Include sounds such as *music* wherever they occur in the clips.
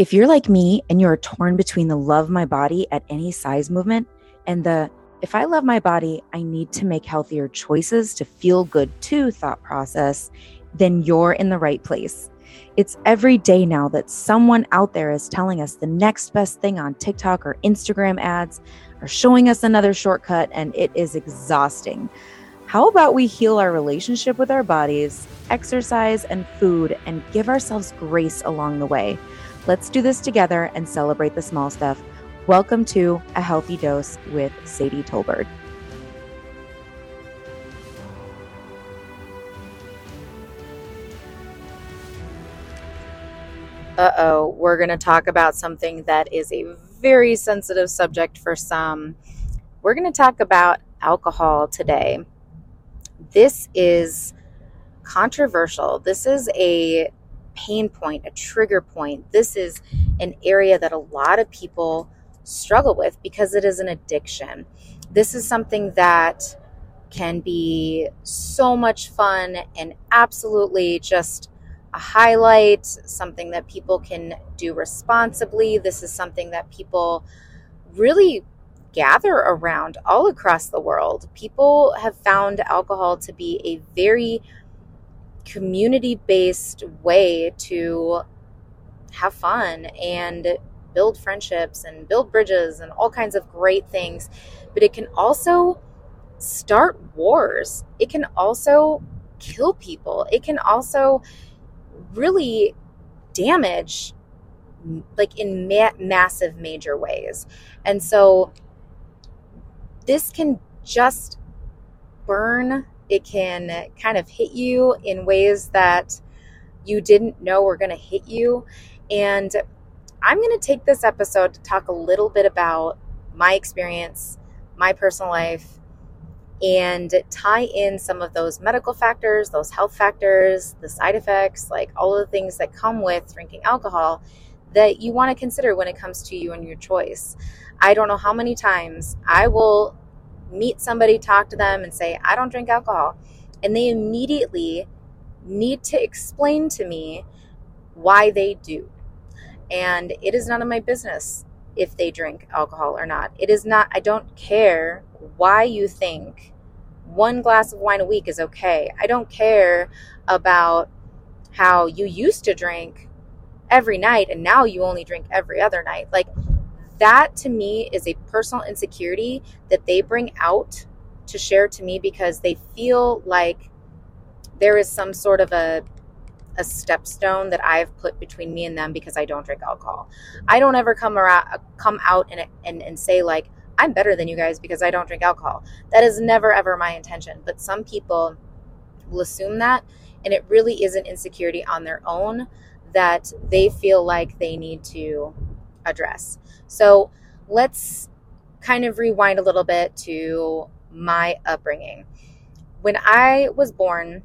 If you're like me and you're torn between the love my body at any size movement and the if I love my body, I need to make healthier choices to feel good too thought process, then you're in the right place. It's every day now that someone out there is telling us the next best thing on TikTok or Instagram ads or showing us another shortcut, and it is exhausting. How about we heal our relationship with our bodies, exercise, and food, and give ourselves grace along the way? Let's do this together and celebrate the small stuff. Welcome to A Healthy Dose with Sadie Tolbert. Uh oh, we're going to talk about something that is a very sensitive subject for some. We're going to talk about alcohol today. This is controversial. This is a pain point, a trigger point. This is an area that a lot of people struggle with because it is an addiction. This is something that can be so much fun and absolutely just a highlight, something that people can do responsibly. This is something that people really gather around all across the world. People have found alcohol to be a very community based way to have fun and build friendships and build bridges and all kinds of great things. But it can also start wars. It can also kill people. It can also really damage, like in ma- massive, major ways. And so this can just burn it can kind of hit you in ways that you didn't know were going to hit you. And I'm going to take this episode to talk a little bit about my experience, my personal life, and tie in some of those medical factors, those health factors, the side effects, like all of the things that come with drinking alcohol that you want to consider when it comes to you and your choice. I don't know how many times I will meet somebody, talk to them, and say, I don't drink alcohol. And they immediately need to explain to me why they do. And it is none of my business if they drink alcohol or not. It is not, I don't care why you think one glass of wine a week is okay. I don't care about how you used to drink every night and now you only drink every other night. Like, that to me is a personal insecurity that they bring out to share to me because they feel like there is some sort of a a stepstone that I've put between me and them because I don't drink alcohol. I don't ever come around come out and and, and say like I'm better than you guys because I don't drink alcohol. That is never ever my intention. But some people will assume that and it really is an insecurity on their own that they feel like they need to address. So let's kind of rewind a little bit to my upbringing. When I was born,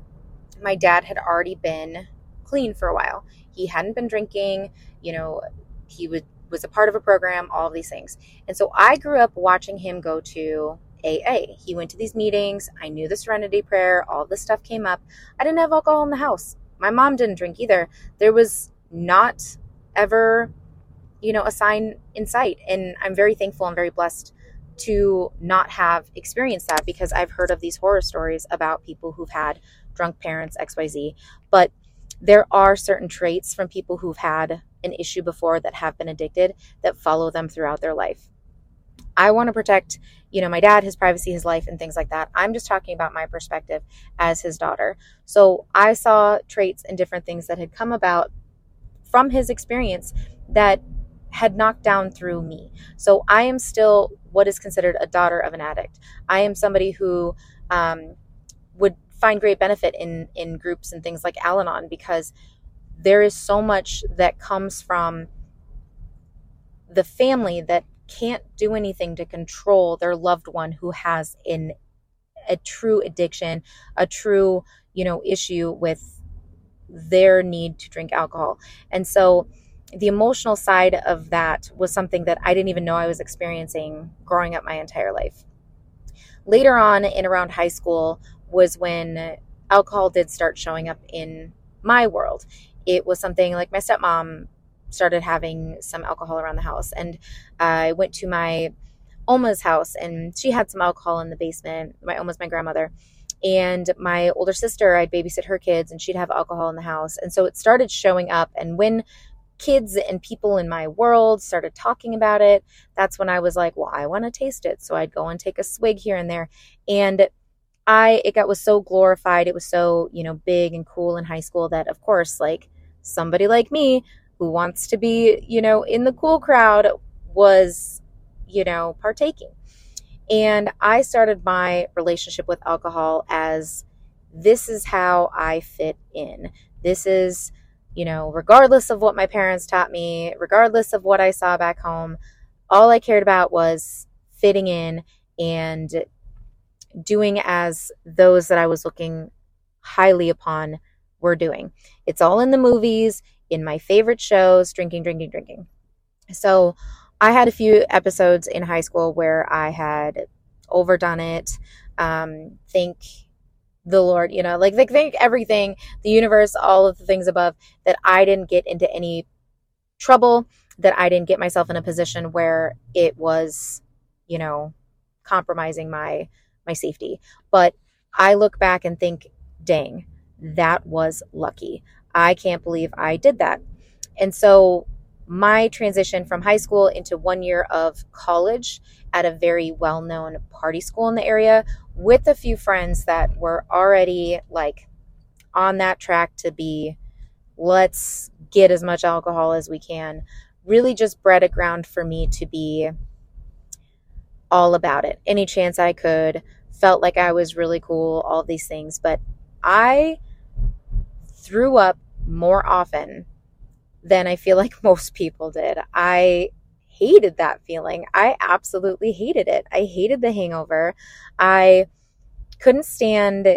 my dad had already been clean for a while. He hadn't been drinking, you know, he would was a part of a program, all of these things. And so I grew up watching him go to AA. He went to these meetings. I knew the serenity prayer, all this stuff came up. I didn't have alcohol in the house. My mom didn't drink either. There was not ever you know, a sign in sight. And I'm very thankful and very blessed to not have experienced that because I've heard of these horror stories about people who've had drunk parents, XYZ. But there are certain traits from people who've had an issue before that have been addicted that follow them throughout their life. I want to protect, you know, my dad, his privacy, his life, and things like that. I'm just talking about my perspective as his daughter. So I saw traits and different things that had come about from his experience that had knocked down through me. So I am still what is considered a daughter of an addict. I am somebody who um, would find great benefit in in groups and things like Al-Anon because there is so much that comes from the family that can't do anything to control their loved one who has in a true addiction, a true, you know, issue with their need to drink alcohol. And so the emotional side of that was something that I didn't even know I was experiencing growing up my entire life. Later on, in around high school, was when alcohol did start showing up in my world. It was something like my stepmom started having some alcohol around the house. And I went to my Oma's house and she had some alcohol in the basement. My Oma's my grandmother. And my older sister, I'd babysit her kids and she'd have alcohol in the house. And so it started showing up. And when kids and people in my world started talking about it, that's when I was like, well, I want to taste it. So I'd go and take a swig here and there. And I, it got was so glorified. It was so, you know, big and cool in high school that, of course, like somebody like me who wants to be, you know, in the cool crowd was, you know, partaking. And I started my relationship with alcohol as this is how I fit in. This is, you know, regardless of what my parents taught me, regardless of what I saw back home, all I cared about was fitting in and doing as those that I was looking highly upon were doing. It's all in the movies, in my favorite shows, drinking, drinking, drinking. So I had a few episodes in high school where I had overdone it. Um, think the Lord, you know, like, like think everything, the universe, all of the things above, that I didn't get into any trouble, that I didn't get myself in a position where it was, you know, compromising my my safety. But I look back and think, dang, that was lucky. I can't believe I did that. And so my transition from high school into one year of college at a very well known party school in the area with a few friends that were already like on that track to be let's get as much alcohol as we can. Really just bred a ground for me to be all about it. Any chance i could felt like i was really cool all these things but i threw up more often than I feel *laughs* like most people did. I hated that feeling. I absolutely hated it. I hated the hangover. I couldn't stand,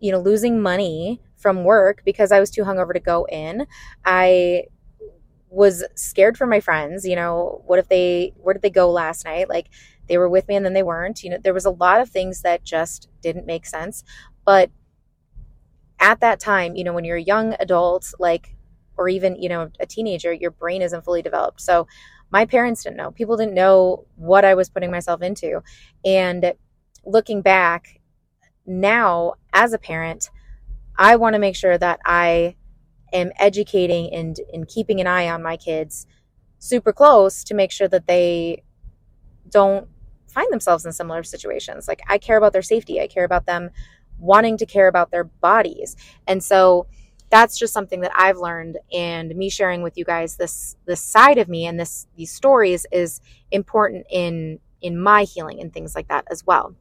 you know, losing money from work because I was too hungover to go in. I was scared for my friends, you know, what if they where did they go last night? Like they were with me and then they weren't. You know, there was a lot of things that just didn't make sense. But at that time, you know, when you're a young adult, like, or even, you know, a teenager, your brain isn't fully developed. So my parents didn't know. People didn't know what I was putting myself into. And looking back now as a parent, I want to make sure that I am educating and, and keeping an eye on my kids super close to make sure that they don't find themselves in similar situations. Like I care about their safety. I care about them wanting to care about their bodies. And so that's just something that I've learned and me sharing with you guys this this side of me and this these stories is important in in my healing and things like that as well.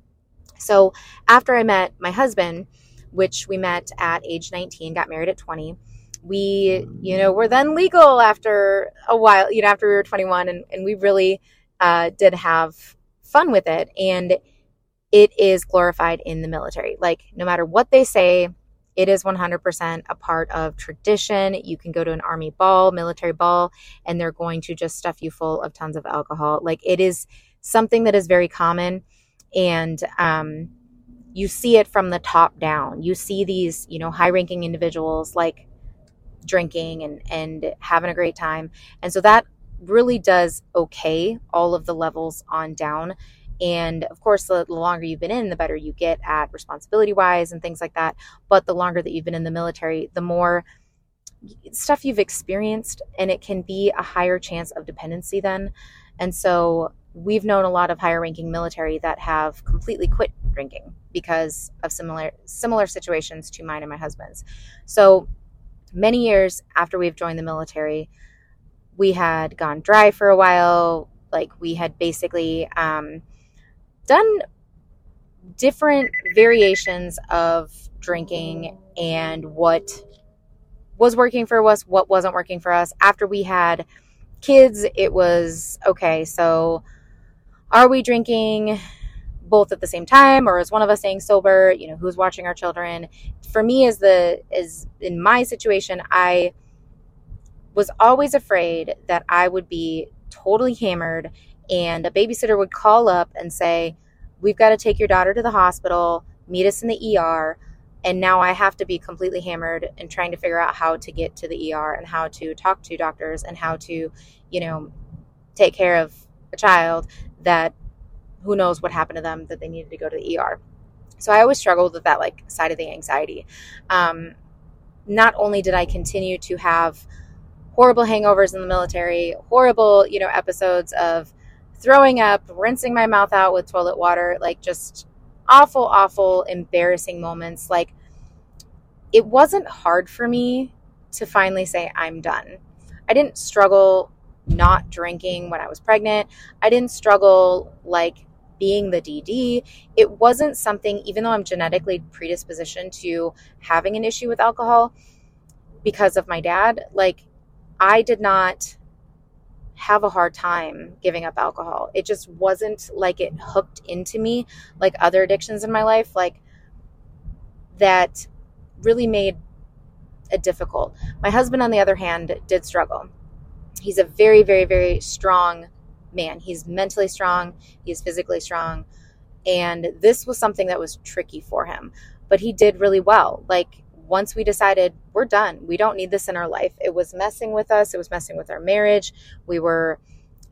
So after I met my husband, which we met at age 19, got married at 20, we, you know, were then legal after a while, you know, after we were 21 and, and we really uh, did have fun with it. And it is glorified in the military. Like, no matter what they say, it is 100% a part of tradition. You can go to an army ball, military ball, and they're going to just stuff you full of tons of alcohol. Like, it is something that is very common. And, um, you see it from the top down. You see these, you know, high ranking individuals like drinking and, and having a great time. And so that really does okay all of the levels on down and of course, the, the longer you've been in, the better you get at responsibility wise and things like that. But the longer that you've been in the military, the more stuff you've experienced, and it can be a higher chance of dependency then. And so we've known a lot of higher ranking military that have completely quit drinking because of similar similar situations to mine and my husband's. So many years after we've joined the military, we had gone dry for a while. Like we had basically um, done different variations of drinking and what was working for us, what wasn't working for us. After we had kids, it was okay, so are we drinking both at the same time or is one of us staying sober? You know, who's watching our children? For me as the is in my situation, I was always afraid that I would be totally hammered and a babysitter would call up and say, We've got to take your daughter to the hospital, meet us in the ER. And now I have to be completely hammered and trying to figure out how to get to the ER and how to talk to doctors and how to, you know, take care of a child that who knows what happened to them that they needed to go to the ER. So I always struggled with that like side of the anxiety. Um, not only did I continue to have horrible hangovers in the military, horrible, you know, episodes of throwing up, rinsing my mouth out with toilet water, like just awful, awful, embarrassing moments. Like it wasn't hard for me to finally say, I'm done. I didn't struggle not drinking when I was pregnant. I didn't struggle like being the DD. It wasn't something, even though I'm genetically predispositioned to having an issue with alcohol because of my dad, like I did not have a hard time giving up alcohol. It just wasn't like it hooked into me like other addictions in my life, like that really made it difficult. My husband, on the other hand, did struggle. He's a very, very, very strong man. He's mentally strong, he's physically strong. And this was something that was tricky for him, but he did really well. Like, once we decided we're done, we don't need this in our life, it was messing with us, it was messing with our marriage. We were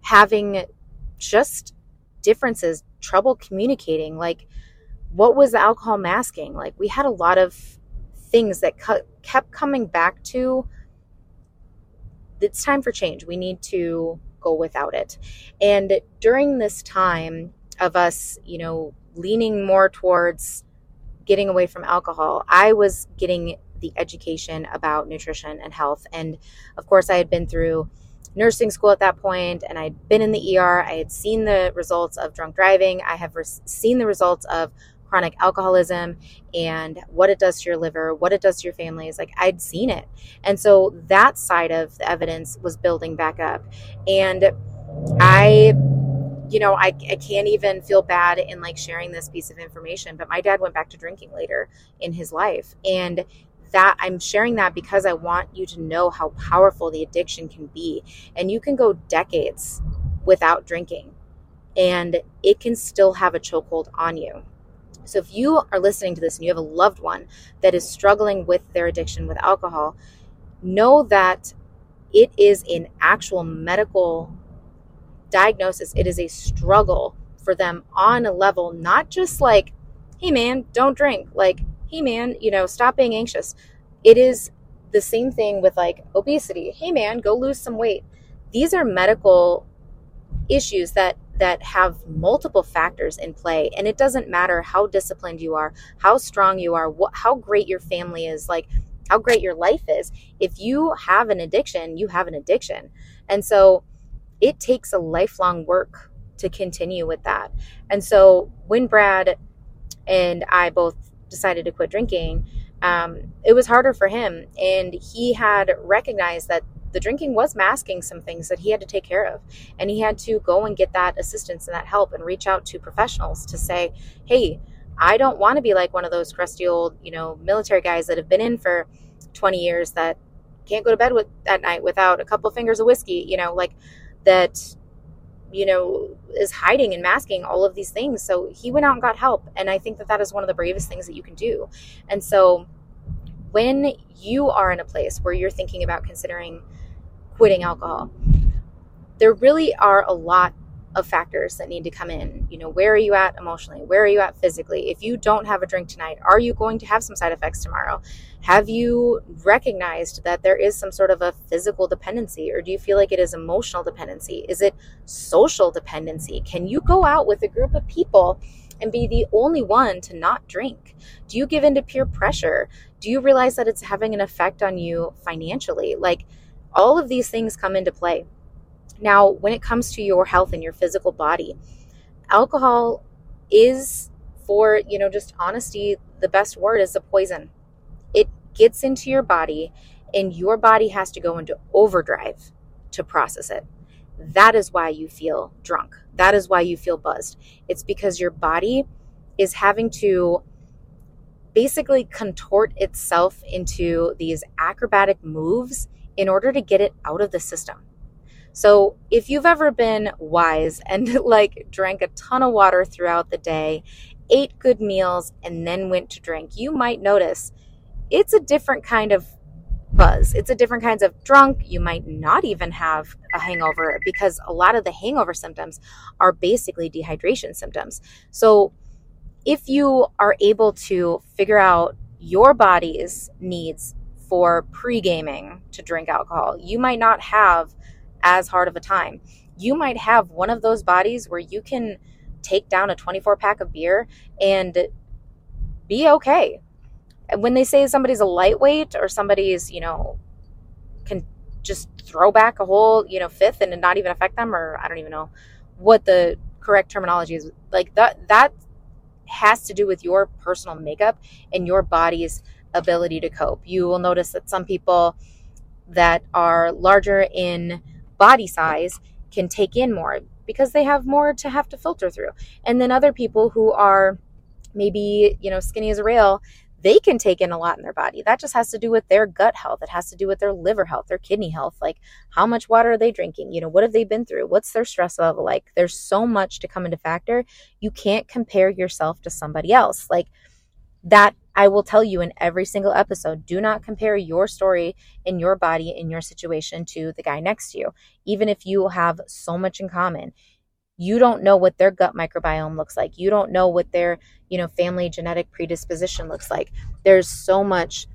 having just differences, trouble communicating. Like, what was the alcohol masking? Like, we had a lot of things that kept coming back to it's time for change. We need to go without it. And during this time of us, you know, leaning more towards getting away from alcohol, I was getting the education about nutrition and health. And of course, I had been through nursing school at that point and I'd been in the ER. I had seen the results of drunk driving. I have seen the results of chronic alcoholism and what it does to your liver, what it does to your family is like I'd seen it. And so that side of the evidence was building back up. And I you know, I, I can't even feel bad in like sharing this piece of information, but my dad went back to drinking later in his life. And that I'm sharing that because I want you to know how powerful the addiction can be. And you can go decades without drinking, and it can still have a chokehold on you. So if you are listening to this and you have a loved one that is struggling with their addiction with alcohol, know that it is an actual medical diagnosis. It is a struggle for them on a level, not just like, hey man, don't drink. Like, hey man, you know, stop being anxious. It is the same thing with like obesity. Hey man, go lose some weight. These are medical issues that that have multiple factors in play and it doesn't matter how disciplined you are how strong you are how great your family is like how great your life is if you have an addiction you have an addiction and so it takes a lifelong work to continue with that and so when brad and i both decided to quit drinking um, it was harder for him and he had recognized that the drinking was masking some things that he had to take care of. And he had to go and get that assistance and that help and reach out to professionals to say, hey, I don't want to be like one of those crusty old, you know, military guys that have been in for 20 years that can't go to bed with at night without a couple fingers of whiskey, you know, like that you know is hiding and masking all of these things so he went out and got help and i think that that is one of the bravest things that you can do and so when you are in a place where you're thinking about considering quitting alcohol. There really are a lot of factors that need to come in. You know, where are you at emotionally? Where are you at physically? If you don't have a drink tonight, are you going to have some side effects tomorrow? Have you recognized that there is some sort of a physical dependency, or do you feel like it is emotional dependency? Is it social dependency? Can you go out with a group of people and be the only one to not drink? Do you give in to peer pressure? Do you realize that it's having an effect on you financially? Like, all of these things come into play. Now, when it comes to your health and your physical body, alcohol is, for, you know, just honesty, the best word is a poison. It gets into your body, and your body has to go into overdrive to process it. That is why you feel drunk. That is why you feel buzzed. It's because your body is having to basically contort itself into these acrobatic moves in order to get it out of the system. So, if you've ever been wise *laughs* and like drank a ton of water throughout the day ate good meals, and then went to drink, you might notice it's a different kind of buzz. It's a different kinds of drunk. You might not even have a hangover because a lot of the hangover symptoms are basically dehydration symptoms. So if you are able to figure out your body's needs for pre-gaming to drink alcohol, you might not have as hard of a time. You might have one of those bodies where you can take down a 24 pack of beer and be okay And when they say somebody's a lightweight or somebody's, you know, can just throw back a whole, you know, fifth and not even affect them, or I don't even know what the correct terminology is. Like that, that has to do with your personal makeup and your body's ability to cope. You will notice that some people that are larger in body size can take in more because they have more to have to filter through. And then other people who are maybe, you know, skinny as a rail, they can take in a lot in their body. That just has to do with their gut health. It has to do with their liver health, their kidney health. Like, how much water are they drinking? You know, what have they been through? What's their stress level like? There's so much to come into factor. You can't compare yourself to somebody else. Like, that I will tell you in every single episode do not compare your story in your body, in your situation to the guy next to you, even if you have so much in common you don't know what their gut microbiome looks like. You don't know what their you know family genetic predisposition looks like. There's so much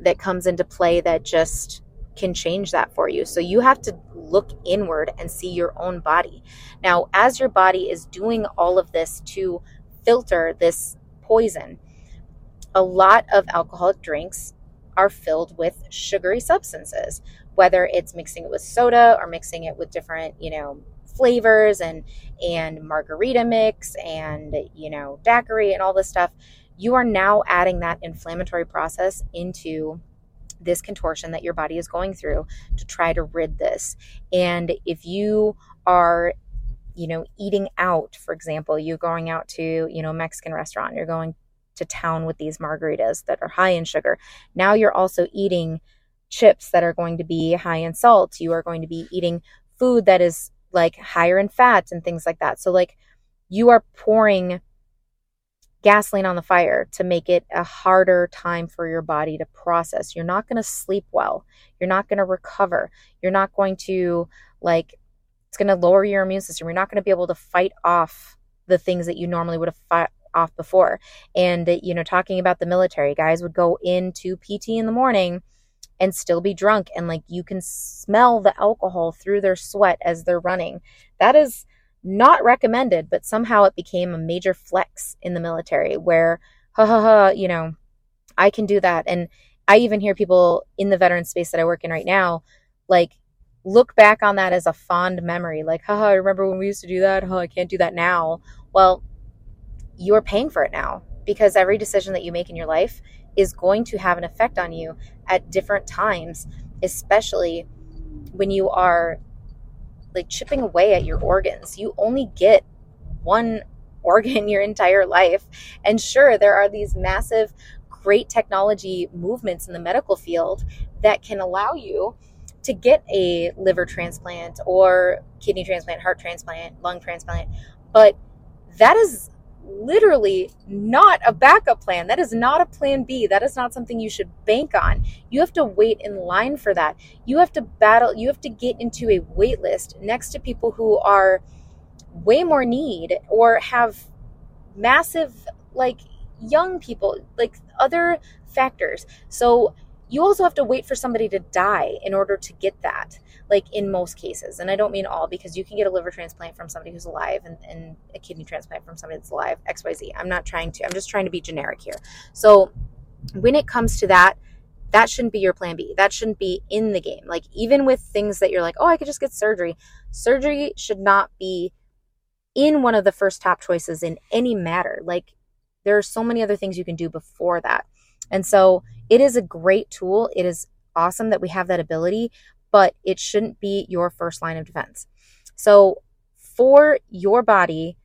that comes into play that just can change that for you. So you have to look inward and see your own body. Now as your body is doing all of this to filter this poison a lot of alcoholic drinks are filled with sugary substances whether it's mixing it with soda or mixing it with different you know flavors and and margarita mix and you know daiquiri and all this stuff. You are now adding that inflammatory process into this contortion that your body is going through to try to rid this. And if you are you know eating out for example you're going out to you know a mexican restaurant you're going to town with these margaritas that are high in sugar now you're also eating chips that are going to be high in salt you are going to be eating food that is like higher in fats and things like that. So like you are pouring gasoline on the fire to make it a harder time for your body to process. You're not going to sleep well. You're not going to recover. You're not going to like it's going to lower your immune system. You're not going to be able to fight off the things that you normally would have fought off before. And you know, talking about the military, guys would go into PT in the morning and still be drunk and like you can smell the alcohol through their sweat as they're running. That is not recommended, but somehow it became a major flex in the military where ha ha ha, you know, I can do that and I even hear people in the veteran space that I work in right now like look back on that as a fond memory like haha, I remember when we used to do that? Oh, I can't do that now. Well, you're paying for it now because every decision that you make in your life is going to have an effect on you at different times, especially when you are like chipping away at your organs. You only get one *laughs* organ your entire life. And sure, there are these massive, great technology movements in the medical field that can allow you to get a liver transplant or kidney transplant, heart transplant, lung transplant. But that is literally not a backup plan. That is not a plan B. That is not something you should bank on. You have to wait in line for that. You have to battle, you have to get into a wait list next to people who are way more need or have massive, like young people, like other factors. So you also have to wait for somebody to die in order to get that like in most cases. And i don't mean all because you can get a liver transplant from somebody who's alive and, and a kidney transplant from somebody that's alive xyz i'm not trying to. I'm just trying to be generic here. So when it comes to that that shouldn't be your plan b. That shouldn't be in the game. Like even with things that you're like oh i could just get surgery. Surgery should not be in one of the first top choices in any matter. Like there are so many other things you can do before that. And so it is a great tool. It is awesome that we have that ability, but it shouldn't be your first line of defense. So for your body,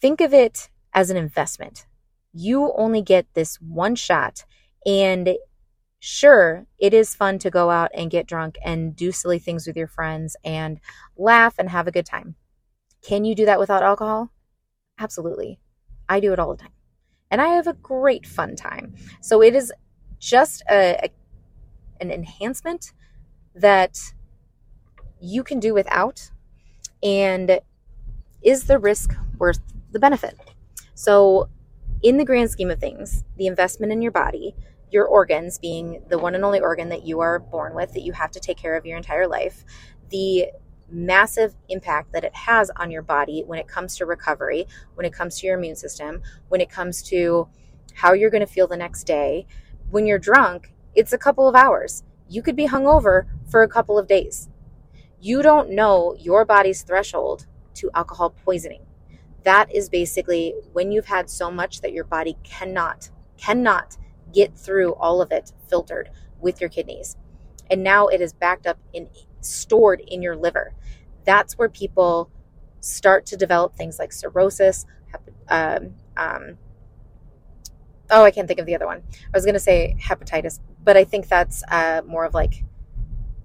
think of it as an investment. You only get this one shot. And sure, it is fun to go out and get drunk and do silly things with your friends and laugh and have a good time. Can you do that without alcohol? Absolutely. I do it all the time. And I have a great fun time. So it is just a, a an enhancement that you can do without and is the risk worth the benefit? So, in the grand scheme of things, the investment in your body, your organs being the one and only organ that you are born with, that you have to take care of your entire life, the massive impact that it has on your body when it comes to recovery, when it comes to your immune system, when it comes to how you're going to feel the next day. When you're drunk, it's a couple of hours. You could be hungover for a couple of days. You don't know your body's threshold to alcohol poisoning. That is basically when you've had so much that your body cannot, cannot get through all of it filtered with your kidneys. And now it is backed up and stored in your liver. That's where people start to develop things like cirrhosis. Um, um, oh, I can't think of the other one. I was going to say hepatitis, but I think that's uh, more of like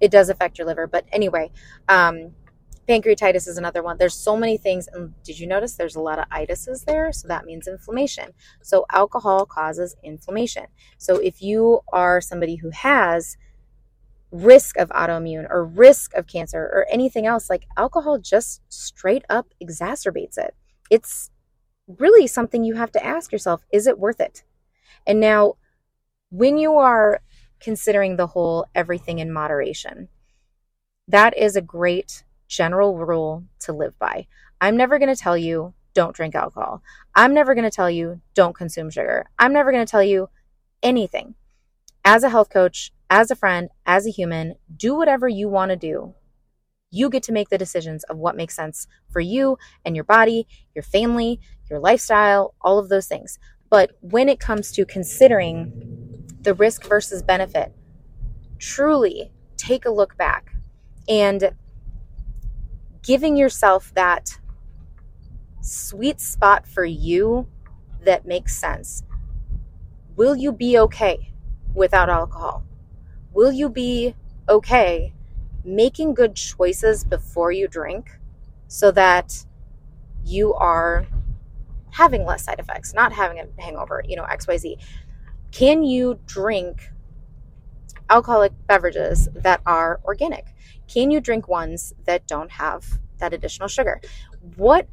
it does affect your liver. But anyway, um, pancreatitis is another one. There's so many things. And did you notice there's a lot of itises there? So that means inflammation. So alcohol causes inflammation. So if you are somebody who has risk of autoimmune or risk of cancer or anything else, like alcohol just straight up exacerbates it. It's really something you have to ask yourself is it worth it? And now, when you are considering the whole everything in moderation, that is a great general rule to live by. I'm never going to tell you don't drink alcohol. I'm never going to tell you don't consume sugar. I'm never going to tell you anything. As a health coach, as a friend, as a human, do whatever you want to do. You get to make the decisions of what makes sense for you and your body, your family, your lifestyle, all of those things. But when it comes to considering the risk versus benefit, truly take a look back and giving yourself that sweet spot for you that makes sense. Will you be okay without alcohol? Will you be okay making good choices before you drink so that you are having less side effects, not having a hangover, you know, XYZ? Can you drink alcoholic beverages that are organic? Can you drink ones that don't have that additional sugar? What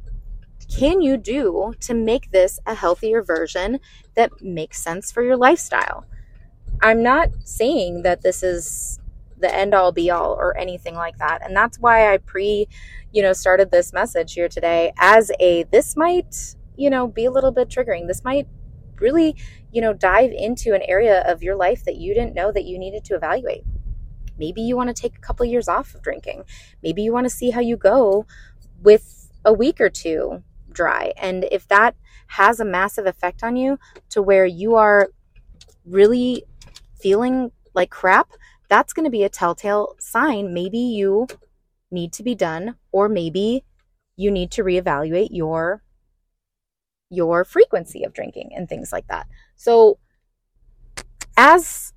can you do to make this a healthier version that makes sense for your lifestyle? I'm not saying that this is the end all be all or anything like that. And that's why I pre, you know, started this message here today as a this might, you know, be a little bit triggering. This might really, you know, dive into an area of your life that you didn't know that you needed to evaluate. Maybe you want to take a couple of years off of drinking. Maybe you want to see how you go with a week or two dry. And if that has a massive effect on you to where you are really feeling like crap, that's going to be a telltale sign. Maybe you need to be done, or maybe you need to reevaluate your your frequency of drinking and things like that. So as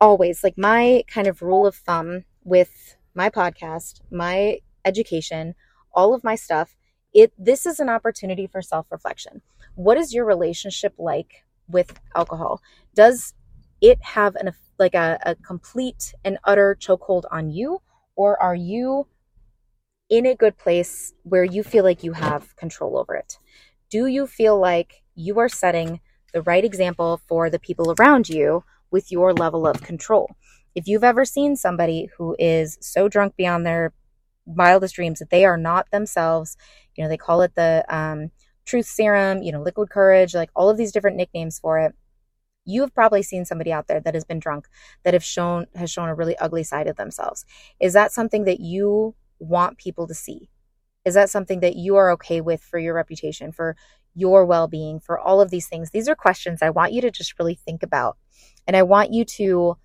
always, like my kind of rule of thumb with my podcast, my education, all of my stuff, it this is an opportunity for self-reflection. What is your relationship like with alcohol? Does it have an like a, a complete and utter chokehold on you, or are you in a good place where you feel like you have control over it? Do you feel like you are setting the right example for the people around you with your level of control. If you've ever seen somebody who is so drunk beyond their wildest dreams that they are not themselves, you know, they call it the um, truth serum, you know, liquid courage, like all of these different nicknames for it. You have probably seen somebody out there that has been drunk that have shown has shown a really ugly side of themselves. Is that something that you want people to see? Is that something that you are okay with for your reputation, for your well being, for all of these things? These are questions I want you to just really think about and I want you to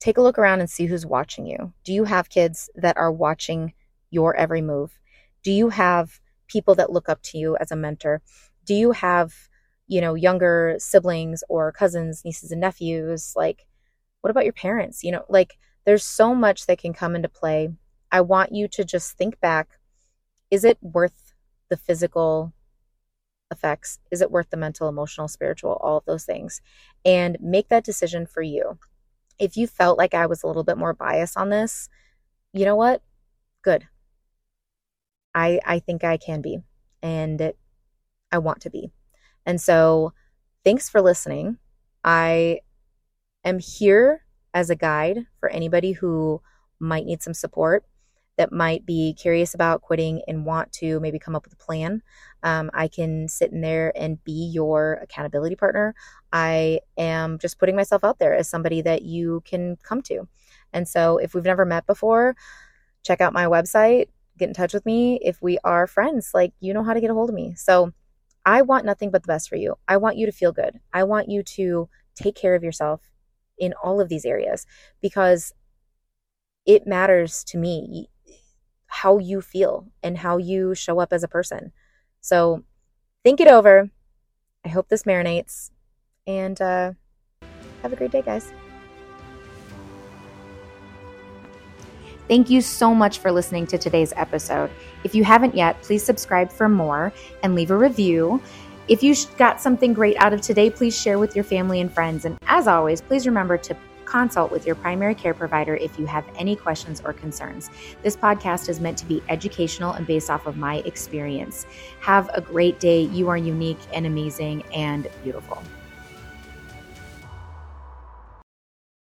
take a look around and see who's watching you. Do you have kids that are watching your every move? Do you have people that look up to you as a mentor? Do you have, you know, younger siblings or cousins, nieces and nephews? Like, what about your parents? You know, like there's so much that can come into play. I want you to just think back is it worth the physical effects? Is it worth the mental, emotional, spiritual, all of those things? And make that decision for you. If you felt like I was a little bit more biased on this, you know what? Good. I I think I can be and I want to be. And so thanks for listening. I am here as a guide for anybody who might need some support that might be curious about quitting and want to maybe come up with a plan. Um, I can sit in there and be your accountability partner. I am just putting myself out there as somebody that you can come to. And so if we've never met before, check out my website, get in touch with me. If we are friends, like you know how to get a hold of me. So I want nothing but the best for you. I want you to feel good. I want you to take care of yourself in all of these areas because it matters to me how you feel and how you show up as a person. So think it over. I hope this marinates and uh, have a great day, guys. Thank you so much for listening to today's episode. If you haven't yet, please subscribe for more and leave a review. If you got something great out of today, please share with your family and friends. And as always, please remember to consult with your primary care provider if you have any questions or concerns. This podcast is meant to be educational and based off of my experience. Have a great day. You are unique and amazing and beautiful.